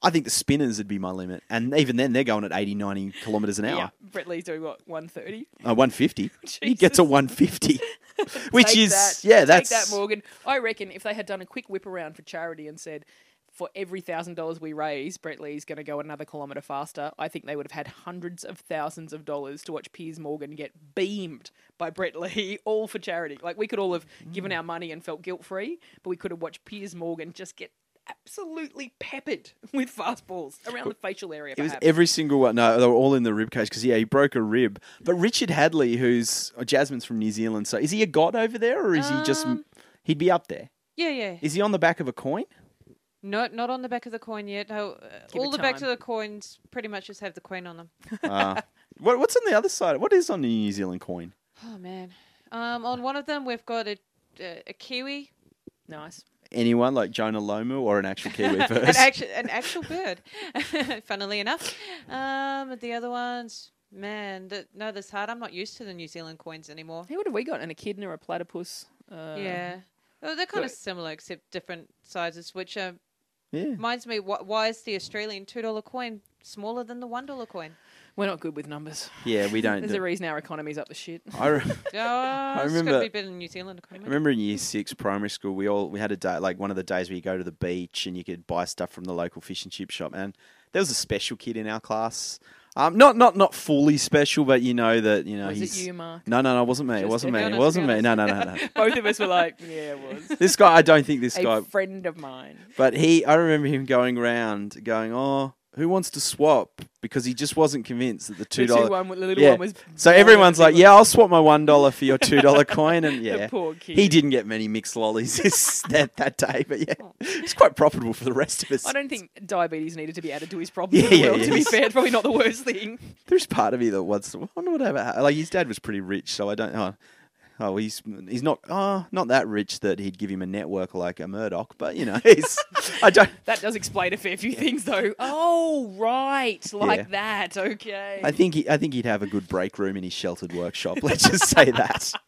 I think the spinners would be my limit, and even then, they're going at 80, 90 kilometres an Yeah, hour. Brett Lee's doing what 130. Uh, 150. (laughs) He gets a 150, (laughs) (laughs) which is that. yeah, Take that's that, Morgan. I reckon if they had done a quick whip around for charity and said, for every thousand dollars we raise, Brett Lee's going to go another kilometre faster. I think they would have had hundreds of thousands of dollars to watch Piers Morgan get beamed by Brett Lee, all for charity. Like we could all have given Mm. our money and felt guilt free, but we could have watched Piers Morgan just get absolutely peppered (laughs) with fastballs around the facial area. It was every single one. No, they were all in the rib cage because yeah, he broke a rib. But Richard Hadlee, who's oh, Jasmine's from New Zealand, so is he a god over there, or is he just? Um, He'd be up there. Yeah, yeah. Is he on the back of a coin? No, not on the back of the coin yet. No, uh, Give all it the backs time. of the coins pretty much just have the queen on them. Uh, (laughs) what, what's on the other side? What is on the New Zealand coin? Oh man. Um, on one of them we've got a a, a kiwi, nice. Anyone like Jonah Lomu or an actual Kiwi (laughs) an actual an actual bird. (laughs) Funnily enough, um, the other ones, man, th- no, this hard. I'm not used to the New Zealand coins anymore. Hey, what have we got? An echidna, a platypus. Uh, yeah, well, they're kind of similar except different sizes. Which uh, yeah. reminds me, wh- why is the Australian two dollar coin smaller than the one dollar coin? We're not good with numbers. Yeah, we (laughs) don't. There's do- a reason our economy's up the shit. (laughs) I, re- Oh, (laughs) it's got remember- be better than New Zealand economy. I remember in year six primary school, we all we had a day like one of the days where you go to the beach and you could buy stuff from the local fish and chip shop. And there was a special kid in our class. Um, not not not fully special, but you know that you know Was he's. it you, Mark? No, no, no, it wasn't me. It wasn't be me. It wasn't me. No, no, no, no, no. Both of us were like, yeah, it was. this guy, I don't think this guy a guy. friend of mine. But he, I remember him going around, going, "Oh, who wants to swap?" Because he just wasn't convinced that the two dollar. one, the little Yeah. one was. So everyone's like, "Yeah, I'll swap my one dollar for your two dollar (laughs) coin," and yeah, The poor kid. he didn't get many mixed lollies this, (laughs) that that day. But yeah, it's quite profitable for the rest of us. I don't think diabetes needed to be added to his problem. (laughs) Yeah, in the yeah, world, yeah. To be fair, it's probably not the worst thing. There's part of me that wants to. I wonder what ever. Like his dad was pretty rich, so I don't. Oh, Oh, he's he's not oh not that rich that he'd give him a network like a Murdoch, but you know (laughs) he's I don't. (laughs) That does explain a fair few things, though. Oh, right, like Yeah. that. Okay. I think he, I think he'd have a good break room in his sheltered workshop. Let's just say that. (laughs)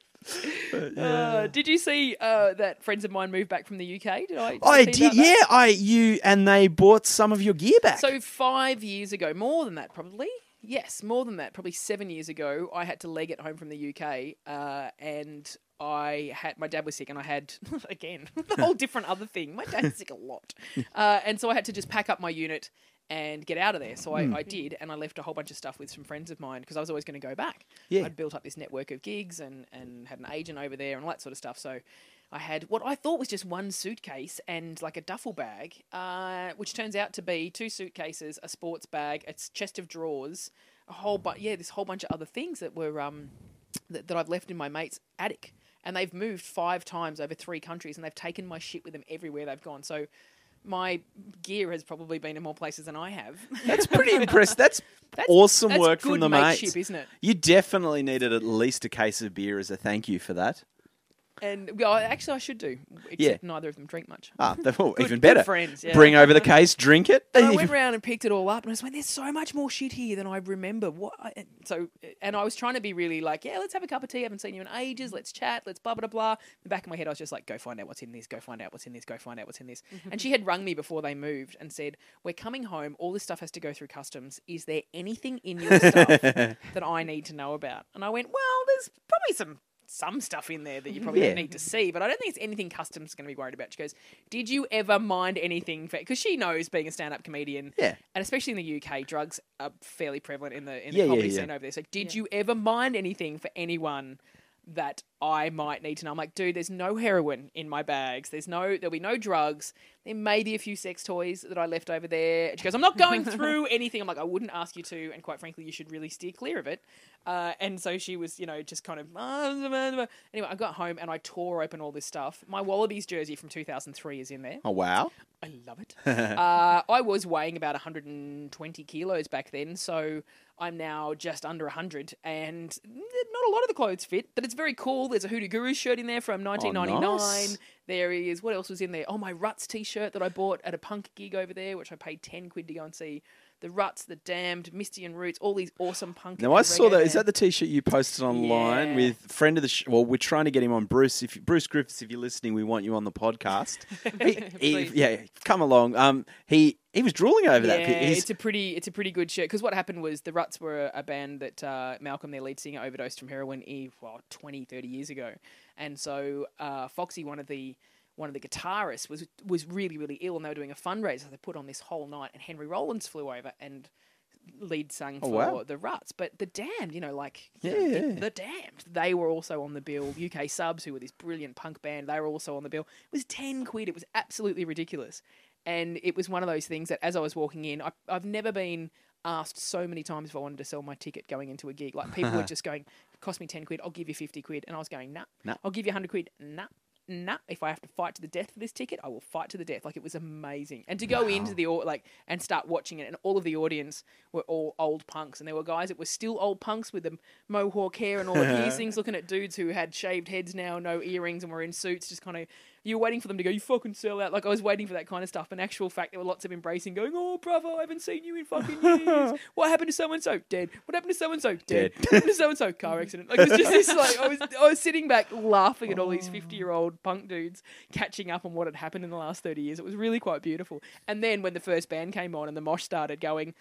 Uh, did you see uh, that friends of mine moved back from the UK? Did I? I did, about that? yeah. I you and they bought some of your gear back. So five years ago, more than that, probably. Yes, more than that. Probably seven years ago, I had to leg it home from the UK, uh, and I had my dad was sick, and I had (laughs) again (laughs) a whole different other thing. My dad's sick a lot, (laughs) uh, and so I had to just pack up my unit and get out of there. So I, I did, and I left a whole bunch of stuff with some friends of mine because I was always going to go back. Yeah. I'd built up this network of gigs and and had an agent over there and all that sort of stuff. So. I had what I thought was just one suitcase and like a duffel bag, uh, which turns out to be two suitcases, a sports bag, a chest of drawers, a whole but yeah, this whole bunch of other things that were um that, that I've left in my mate's attic, and they've moved five times over three countries, and they've taken my shit with them everywhere they've gone. So my gear has probably been in more places than I have. That's pretty (laughs) impressive. That's, That's- awesome that's work from the mateship, mates. isn't it? You definitely needed at least a case of beer as a thank you for that. And well, actually, I should do. Except Yeah. neither of them drink much. Ah, they're Good- even good better. friends, yeah. Bring over the case, drink it. And I (laughs) went around and picked it all up, and I was like, "There's so much more shit here than I remember." What? I- and So, and I was trying to be really like, "Yeah, let's have a cup of tea. I haven't seen you in ages. Let's chat. Let's blah blah blah." In the back of my head, I was just like, "Go find out what's in this. Go find out what's in this. Go find out what's in this." and she had rung me before they moved and said, "We're coming home. All this stuff has to go through customs. Is there anything in your stuff (laughs) that I need to know about?" And I went, "Well, there's probably some." Some stuff in there that you probably Yeah. don't need to see, but I don't think it's anything customs going to be worried about. She goes, "Did you ever mind anything?" Because she knows being a stand-up comedian, Yeah. and especially in the UK, drugs are fairly prevalent in the in the Yeah, yeah, comedy yeah. scene over there. So, did you ever mind anything for anyone that I might need to know? I'm like, dude, there's no heroin in my bags. There's no, there'll be no drugs. There may be a few sex toys that I left over there. And she goes, I'm not going through (laughs) anything. I'm like, I wouldn't ask you to, and quite frankly, you should really steer clear of it. Uh, and so she was, you know, just kind of. Anyway, I got home and I tore open all this stuff. My Wallabies jersey from 2003 is in there. Oh wow! I love it. (laughs) uh, I was weighing about 120 kilos back then, so I'm now just under 100, and not a lot of the clothes fit, but it's very cool. There's a Hoodoo Guru shirt in there from 1999. Oh, nice. There is what else was in there? Oh, my Ruts t-shirt that I bought at a punk gig over there, which I paid 10 quid to go and see. The Ruts, the Damned, Misty in Roots, all these awesome punk. Now I saw that. Is that the T-shirt you posted online Yeah. with friend of the? Sh- well, we're trying to get him on Bruce. If Bruce Griffiths, if you're listening, we want you on the podcast. (laughs) He- he- yeah, come along. Um, he he was drooling over that. Yeah, pic. He's- it's a pretty it's a pretty good shirt because what happened was the Ruts were a band that uh, Malcolm, their lead singer, overdosed from heroin e well, 20, 30 years ago, and so uh, Foxy, one of the one of the guitarists, was was really really ill, and they were doing a fundraiser. They put on this whole night, and Henry Rollins flew over and lead sung Oh, for wow. the Ruts, but the Damned, you know, like Yeah, the, yeah. the Damned, they were also on the bill. UK Subs, who were this brilliant punk band, they were also on the bill. It was ten quid. It was absolutely ridiculous, and it was one of those things that as I was walking in, I, I've never been asked so many times if I wanted to sell my ticket going into a gig. Like people were (laughs) just going, cost me ten quid, I'll give you fifty quid," and I was going, "Nah, Nah. I'll give you hundred quid, nah." Nah, if I have to fight to the death for this ticket, I will fight to the death. Like it was amazing, and to go into the like and start watching it, and all of the audience were all old punks, and there were guys that were still old punks with the mohawk hair and all the piercings, (laughs) looking at dudes who had shaved heads now, no earrings, and were in suits, just kind of you were waiting for them to go, you fucking sell out. Like I was waiting for that kind of stuff. In actual fact, there were lots of embracing, going, oh bravo, I haven't seen you in fucking years. (laughs) what happened to so and so? Dead. What happened to so and so? Dead. What happened to so and so? Car accident. Like it was just this like I was I was sitting back laughing at all these oh. fifty year old punk dudes catching up on what had happened in the last thirty years. It was really quite beautiful. And then when the first band came on and the mosh started going.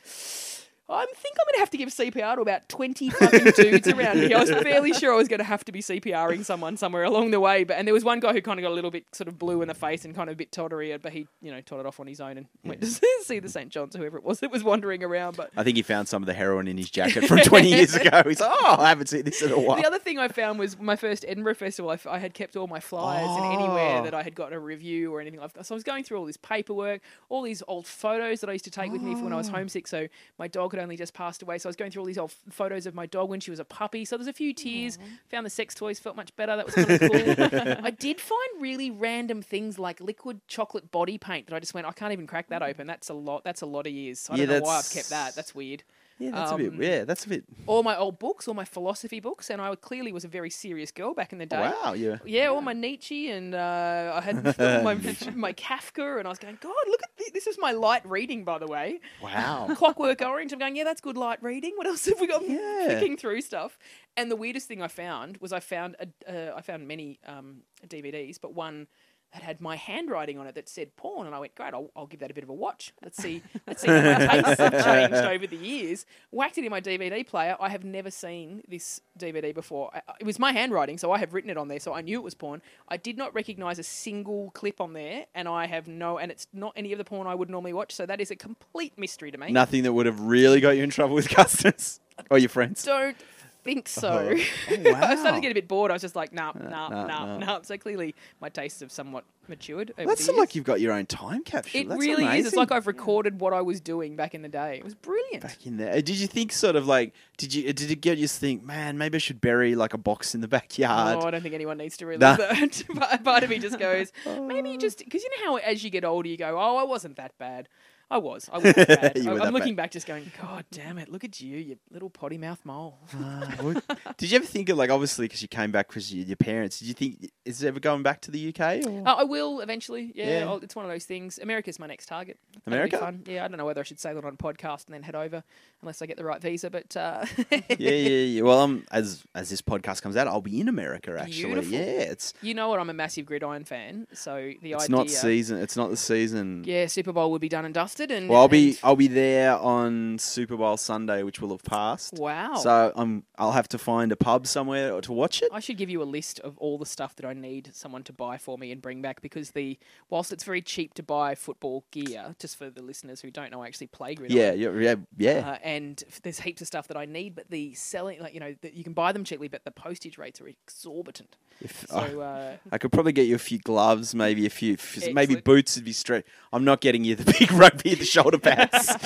I think I'm going to have to give CPR to about 20 fucking dudes around here. I was fairly sure I was going to have to be CPRing someone somewhere along the way. But And there was one guy who kind of got a little bit sort of blue in the face and kind of a bit tottery, but he, you know, tottered off on his own and went to (laughs) see the St. John's, whoever it was that was wandering around. But I think he found some of the heroin in his jacket from 20 years (laughs) ago. He's like, oh, I haven't seen this in a while. The other thing I found was my first Edinburgh festival. I, f- I had kept all my flyers and anywhere Oh. that I had gotten a review or anything like that. So I was going through all this paperwork, all these old photos that I used to take with me for when I Oh. was homesick. So my dog had only just passed away. So I was going through all these old f- photos of my dog when she was a puppy. So there's a few tears. Found the sex toys, felt much better. That was kind of cool. (laughs) I did find really random things like liquid chocolate body paint that I just went, I can't even crack that mm. open. That's a lot. That's a lot of years. So I Yeah, don't know why I've kept that. That's weird. Yeah, that's a bit. Um, Yeah, that's a bit. all my old books, all my philosophy books, and I clearly was a very serious girl back in the day. Wow, yeah. Yeah, all my Nietzsche and uh, I had (laughs) my my Kafka, and I was going, God, look at this. This is my light reading, by the way. Wow. (laughs) Clockwork Orange. I'm going, yeah, that's good light reading. What else have we got? Yeah. Flicking through stuff. And the weirdest thing I found was I found a, uh, I found many um, DVDs, but one that had my handwriting on it that said porn, and I went, great, I'll, I'll give that a bit of a watch. Let's see, let's see how my tastes have changed (laughs) over the years. Whacked it in my DVD player. I have never seen this DVD before. I, it was my handwriting, so I have written it on there, so I knew it was porn. I did not recognise a single clip on there, and I have no, and it's not any of the porn I would normally watch. So that is a complete mystery to me. Nothing that would have really got you in trouble with (laughs) customs or your friends. don't think so. Uh-huh. (laughs) Oh, I started to get a bit bored. I was just like, nah, uh, nah, nah, nah, nah. nah. So clearly, my tastes have somewhat matured. Over That's like you've got your own time capsule. It That's really is. It's like I've recorded what I was doing back in the day. It was brilliant. back in there. Uh, Did you think sort of like did you uh, did it get you to think, man, maybe I should bury like a box in the backyard? Oh, I don't think anyone needs to relive Nah. that. (laughs) But Part of me just goes, (laughs) maybe you just because you know how as you get older you go, oh, I wasn't that bad. I was. I was bad. (laughs) I- I'm looking bad. back, just going, God damn it! Look at you, you little potty mouth mole. (laughs) What- did you ever think of like obviously because you came back because you, your parents? Did you think is it ever going back to the UK? Or? Uh, I will eventually. Yeah, Yeah. It's one of those things. America's my next target. America? Yeah, I don't know whether I should sail it on a podcast and then head over, unless I get the right visa. But uh, (laughs) yeah, yeah, yeah. Well, um, as as this podcast comes out, I'll be in America actually. Beautiful. Yeah, it's you know what? I'm a massive gridiron fan, so the it's idea. not season. It's not the season. Yeah, Super Bowl would be done and dusted, and Well, I'll be I'll be there on Super Bowl Sunday, which will have passed. wow. So I'm I'll have to find a pub somewhere to watch it. I should give you a list of all the stuff that I need someone to buy for me and bring back because the whilst it's very cheap to buy football gear, just for the listeners who don't know, I actually play gridiron. Yeah, yeah, yeah, yeah. Uh, and there's heaps of stuff that I need, but the selling, like you know, the, you can buy them cheaply, but the postage rates are exorbitant. If- So oh, uh, I could probably get you a few gloves, maybe a few, maybe boots would be straight. I'm not getting you the (laughs) big rugby, the shoulder pads. (laughs) (laughs)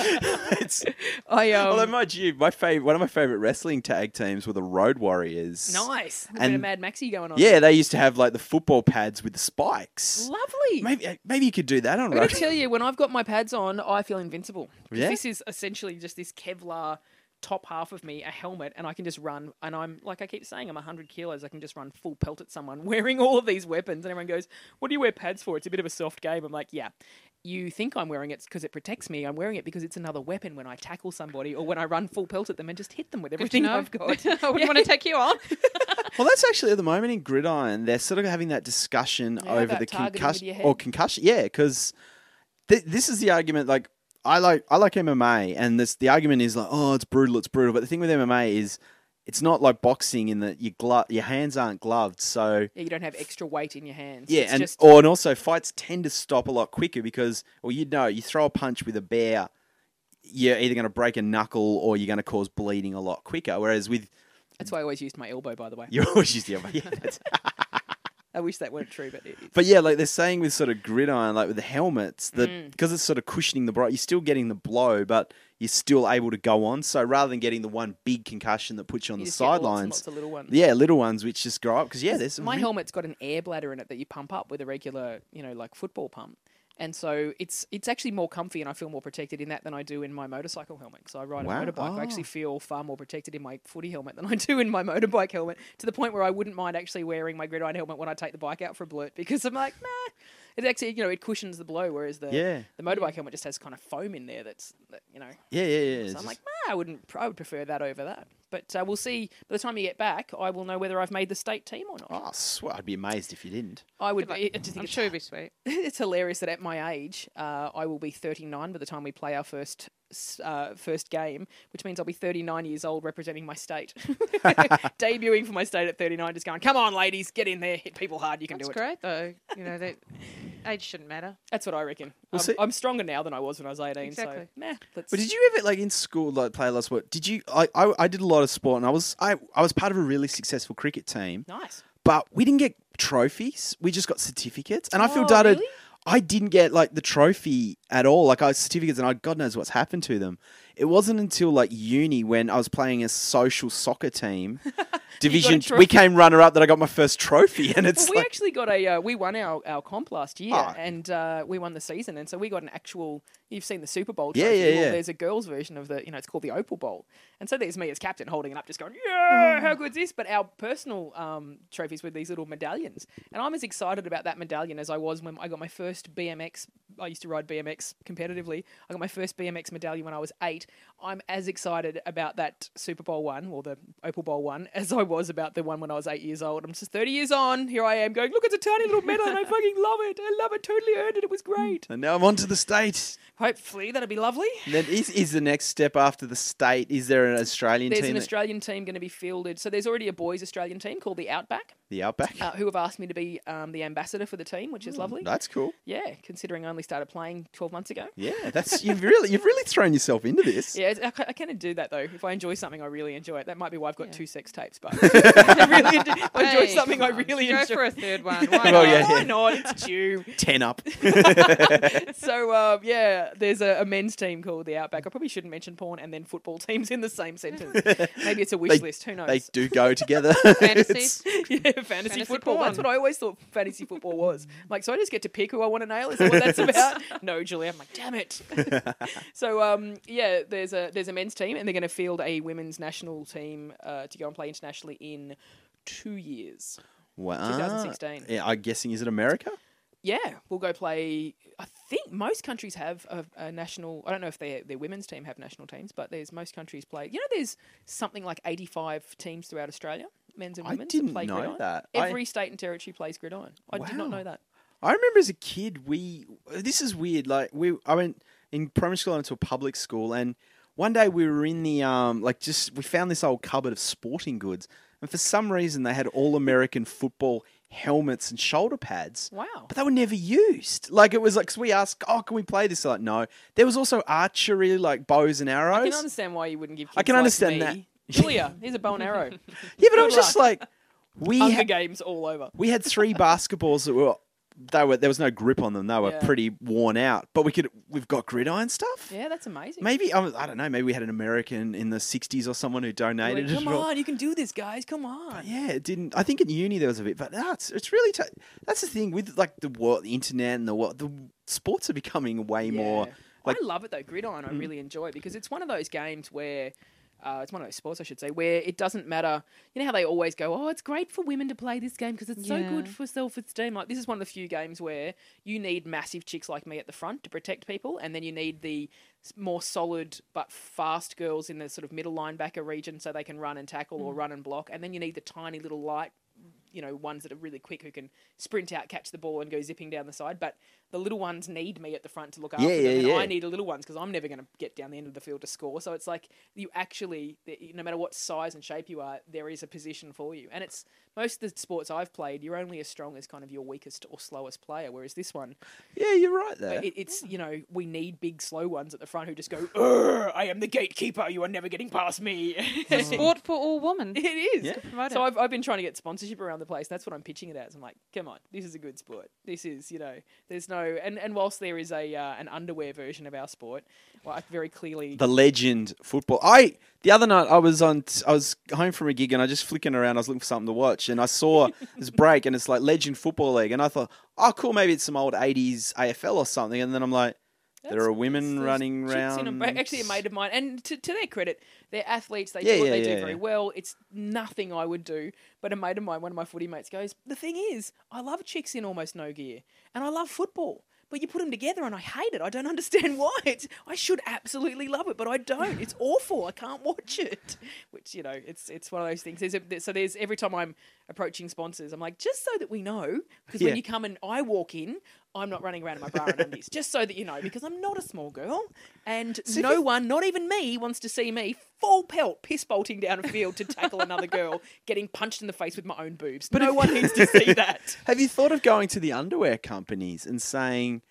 it's, I um, although, mind you, my favorite, one of my favorite wrestling tag teams were the Road Warriors. nice, a bit And- of Mad Maxi going on. Yeah, they used to have like the football pads with the spikes. lovely. Maybe, uh, maybe you could do that on I'm rugby. to tell you, when I've got my pads on, I feel invincible. Yeah? This is essentially just this Kevlar top half of me, a helmet, and I can just run. And I'm, like I keep saying, I'm 100 kilos. I can just run full pelt at someone (laughs) wearing all of these weapons. And everyone goes, What do you wear pads for? It's a bit of a soft game. I'm like, Yeah. You think I'm wearing it because it protects me. I'm wearing it because it's another weapon when I tackle somebody or when I run full pelt at them and just hit them with Good to everything know. I've got. (laughs) I wouldn't want to take you on. (laughs) Well, that's actually at the moment in gridiron. They're sort of having that discussion Yeah, over the concussion or concussion. Yeah, because th- this is the argument. Like, I like I like MMA, and this the argument is like, oh, it's brutal, it's brutal. But the thing with MMA is, it's not like boxing in that your glo- your hands aren't gloved, so. Yeah, you don't have extra weight in your hands. Yeah, It's and just, or and also fights tend to stop a lot quicker because, well, you know, you throw a punch with a bear, you're either going to break a knuckle or you're going to cause bleeding a lot quicker. Whereas with that's why I always used my elbow, by the way. you always use the elbow. Yeah, that's, (laughs) I wish that weren't true, but it, But yeah, like they're saying with sort of gridiron, like with the helmets, that Mm. because it's sort of cushioning the blow, you're still getting the blow, but you're still able to go on. So rather than getting the one big concussion that puts you on you the sidelines, little ones. yeah, little ones which just grow up. Because yeah, there's my re- helmet's got an air bladder in it that you pump up with a regular, you know, like football pump. And so it's it's actually more comfy, and I feel more protected in that than I do in my motorcycle helmet. So I ride Wow. a motorbike. I Oh. actually feel far more protected in my footy helmet than (laughs) I do in my motorbike helmet. To the point where I wouldn't mind actually wearing my gridiron helmet when I take the bike out for a blurt because I'm like, nah, it actually you know it cushions the blow, whereas the Yeah, the motorbike helmet just has kind of foam in there that's that, you know. yeah, yeah, yeah. So I'm like, nah, I wouldn't. I would prefer that over that. But uh, we'll see. By the time you get back, I will know whether I've made the state team or not. oh, swear, I'd be amazed if you didn't. I would. Be, I just think I'm it's, sure it'd be sweet. (laughs) it's hilarious that at my age, uh, I will be 39 by the time we play our first s- uh, first game, which means I'll be 39 years old representing my state, (laughs) (laughs) debuting for my state at 39. Just going, come on, ladies, get in there, hit people hard. You can That's do it. great, though. You know, that age shouldn't matter. That's what I reckon. Well, I'm, see- I'm stronger now than I was when I was 18. Exactly. So, nah, let's. But did you ever like in school like play a lot of sport? Did you? I, I I did a lot of sport, and I was I I was part of a really successful cricket team. Nice. but we didn't get trophies. We just got certificates, and I feel Oh, gutted. really? I didn't get like the trophy at all. Like I certificates, and I God knows what's happened to them. It wasn't until like uni when I was playing a social soccer team (laughs) (laughs) division. We came runner up that I got my first trophy, and it's Well, we like actually got a uh, we won our, our comp last year Oh. and uh, we won the season and so we got an actual you've seen the Super Bowl Yeah, trophy. yeah, Well, yeah. there's a girls version of the you know it's called the Opal Bowl and so there's me as captain holding it up just going yeah how good's this but our personal um, trophies were these little medallions and I'm as excited about that medallion as I was when I got my first BMX I used to ride BMX competitively. I got my first BMX medallion when I was eight. I'm as excited about that Super Bowl one or the Opal Bowl one (laughs) as I was about the one when I was eight years old. I'm just 30 years on. Here I am going look it's a tiny little medal and I (laughs) fucking love it. I love it. Totally earned it. It was great. And now I'm on to the state. hopefully that'll be lovely. And then is is the next step after the state? Is there an Australian there's team? There's an Australian team going to be fielded. So there's already a boys Australian team called the Outback the Outback. uh, who have asked me to be um, the ambassador for the team which is lovely That's cool. yeah considering I only started playing 12 months ago Yeah, that's you've really you've really thrown yourself into this. (laughs) Yeah, I, ca- I kind of do that though. If I enjoy something, I really enjoy it. That might be why I've got Yeah. two sex tapes. But (laughs) (laughs) I really enjoy, I enjoy Hey, something, I come on, really go enjoy. for a third one. Why Well, not? yeah, Why not? It's due. Ten up. so um, yeah, there's a, a men's team called the Outback. I probably shouldn't mention porn and then football teams in the same sentence. Maybe it's a wish They- list. Who knows? they do go together. Fantasies. yeah, (laughs) fantasy, Fantasy football. porn. That's what I always thought fantasy football was. I'm like, so I just get to pick who I want to nail. Is that what that's about? (laughs) no, Julie. I'm like, damn it. (laughs) so um, yeah, there's a there's a men's team, and they're going to field a women's national team uh, to go and play internationally in two years. wow. 2016. Yeah, I'm guessing is it America? Yeah, we'll go play. I think most countries have a, a national. I don't know if their their women's team have national teams, but there's most countries play. You know, there's something like 85 teams throughout Australia, men's and I women's. didn't play know gridiron. that. I- Every state and territory plays gridiron. I did not Wow. know that. I remember as a kid, we this is weird. Like we, I went in primary school. I went to a public school, and one day we were in the um, like just we found this old cupboard of sporting goods, and for some reason they had all American football helmets and shoulder pads. Wow. But they were never used. Like it was like 'cause we asked, "Oh, can we play this?" They're like, no. There was also archery, like bows and arrows. I can understand why you wouldn't give. Kids I can like understand me, that. Julia, (laughs) here's a bow and arrow. (laughs) yeah, but I was just like, we Hunger ha- Games all over. we had three (laughs) basketballs that were they were there was no grip on them. They were Yeah. pretty worn out. But we could we've got gridiron stuff. Yeah, that's amazing. Maybe I, was- I don't know. Maybe we had an American in the '60s or someone who You're donated. like, it Come or- on, you can do this, guys. Come on. Yeah, it didn't. I think at uni there was a bit, but no, it's really t- that's the thing with like the world, the internet, and the world. The sports are becoming way more. Yeah. like- I love it though. Gridiron, I Mm. really enjoy it because it's one of those games where. Uh, it's one of those sports, I should say, where it doesn't matter. You know how they always go, "Oh, it's great for women to play this game because it's so good for self-esteem." Like this is one of the few games where you need massive chicks like me at the front to protect people, and then you need the more solid but fast girls in the sort of middle linebacker region so they can run and tackle Mm. or run and block, and then you need the tiny little light you know ones that are really quick who can sprint out, catch the ball, and go zipping down the side. But the little ones need me at the front to look after Yeah, them, yeah, and yeah. I need the little ones because I'm never going to get down the end of the field to score. So it's like you actually, no matter what size and shape you are, there is a position for you. And it's most of the sports I've played, you're only as strong as kind of your weakest or slowest player. Whereas this one, Yeah, you're right there. it, it's you know we need big slow ones at the front who just go, I am the gatekeeper. You are never getting past me. (laughs) Sport for all women. It is. Yeah. So. I've, I've been trying to get sponsorship around the place. That's what I'm pitching it as. I'm like, come on, this is a good sport. This is, you know, there's no, and, and whilst there is a uh, an underwear version of our sport, well, I very clearly, the legend football. I the other night I was on I was home from a gig and I was just flicking around. I was looking for something to watch and I saw (laughs) this break and it's like Legend Football League and I thought, oh cool, maybe it's some old '80s AFL or something. And then I'm like, there are women running around. Actually, a mate of mine, and to, to their credit, they're athletes. They Yeah, do what yeah, they yeah, do very well. It's nothing I would do. But a mate of mine, one of my footy mates, goes, The thing is, I love chicks in almost no gear, and I love football. But you put them together, and I hate it. I don't (laughs) understand why. It's, I should absolutely love it, but I don't. It's (laughs) awful. I can't watch it. (laughs) Which you know, it's it's one of those things. There's a, so there's every time I'm approaching sponsors, I'm like, just so that we know, because when you come and I walk in, I'm not running around in my bra and undies. Just so that you know, because I'm not a small girl, and See, no one, not even me, wants to see me full pelt piss bolting down a field to tackle another girl, getting punched in the face with my own boobs. But no one needs to see (laughs) that. Have you thought of going to the underwear companies and saying,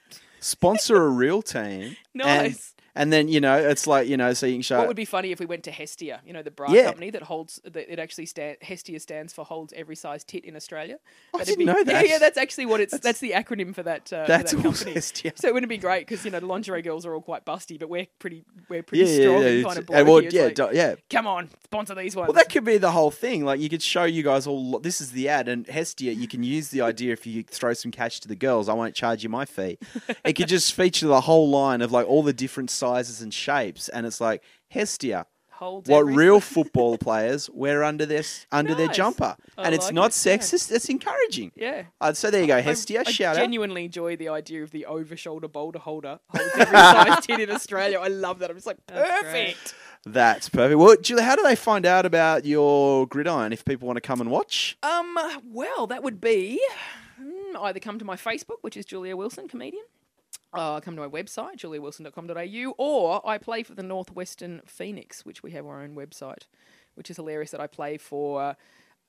sponsor a real team? (laughs) Nice. And then you know it's like you know, so you can show. What would be funny if we went to Hestia, you know, the bra Yeah. company that holds that it actually stand Hestia stands for holds every size tit in Australia. I That'd didn't know (laughs) Yeah, that. yeah, yeah, that's actually what it's. That's, the acronym for that. Uh, for That's that all company. Hestia. So it wouldn't be great because you know the lingerie girls are all quite busty, but we're pretty we're pretty yeah, yeah, strong yeah, and kind of well, yeah, like, do- yeah. Come on, sponsor these ones. Well, that could be the whole thing. Like, you could show you guys all. This is the ad, and Hestia. You can use the idea if you throw some cash to the girls. I won't charge you my fee. (laughs) it could just feature the whole line of like all the different sizes and shapes, and it's like Hestia. Holds What real (laughs) football players wear under their under their jumper, I and it's like not it, yeah. sexist. It's encouraging. Yeah. Uh, so there you go, Hestia. I shout out. I genuinely enjoy the idea of the over shoulder boulder holder (laughs) holds every size tit in Australia. I love that. I'm just like That's great. perfect. That's perfect. Well, Julie, how do they find out about your gridiron if people want to come and watch? Um, well, that would be mm, either come to my Facebook, which is Julia Wilson, comedian. Uh, come to my website, juliawilson.com.au, or I play for the Northwestern Phoenix, which we have our own website, which is hilarious that I play for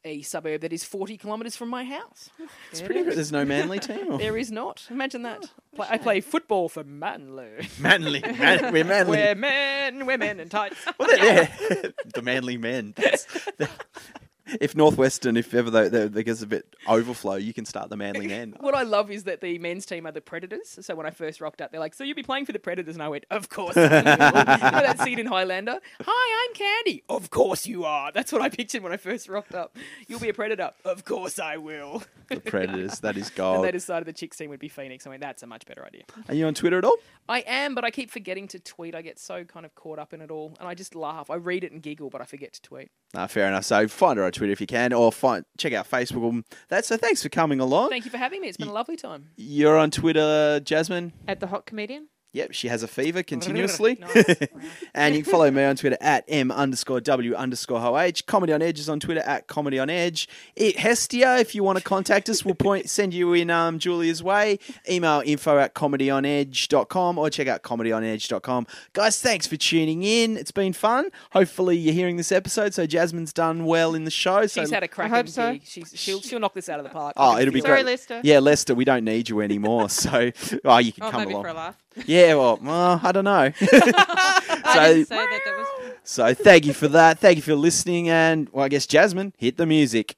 a suburb that is 40 kilometres from my house. It's pretty good. There's no Manly team. Or? There is not. Imagine that. Play, I play football for Manly. Manly, man, we're (laughs) Manly. We're men, women, and tights. Well, they're, they're- (laughs) the Manly men. That's, if Northwestern, if ever they, they, there gets a bit overflow, you can start the Manly men. (laughs) What I love is that the men's team are the Predators. So when I first rocked up, they're like, "So you'll be playing for the Predators?" And I went, "Of course." (laughs) You know that scene in Highlander? Hi, I'm Candy. Of course you are. That's what I pictured when I first rocked up. You'll be a Predator. Of course I will. The Predators, that is (laughs) And gold. they decided the chicks team would be Phoenix. I went, "That's a much better idea." Are you on Twitter at all? I am, but I keep forgetting to tweet. I get so kind of caught up in it all, and I just laugh. I read it and giggle, but I forget to tweet. Nah, fair enough. So find her on Twitter if you can, or find check out Facebook. Um, That's so. Thanks for coming along. Thank you for having me. It's been a lovely time. You're on Twitter, Jasmine. At the hot comedian. Yep, she has a fever continuously. (laughs) And you can follow me on Twitter at M underscore W underscore OH. Comedy on Edge is on Twitter at Comedy on Edge. It, Hestia, if you want to contact us, we'll point (laughs) send you in um, Julia's way. Email info at comedyonedge.com or check out comedyonedge.com. Guys, thanks for tuning in. It's been fun. Hopefully you're hearing this episode. So Jasmine's done well in the show. So She's had a cracking hope so. She's, she'll, she'll knock this out of the park. Oh, it'll be feel Sorry, great. Lester. Yeah, Lester, we don't need you anymore. (laughs) So, oh, you can Oh, come maybe along. for a laugh. Yeah, well, uh, I don't know. so, (laughs) I didn't say that. That was. so thank you for that. Thank you for listening. And well, I guess Jasmine, hit the music.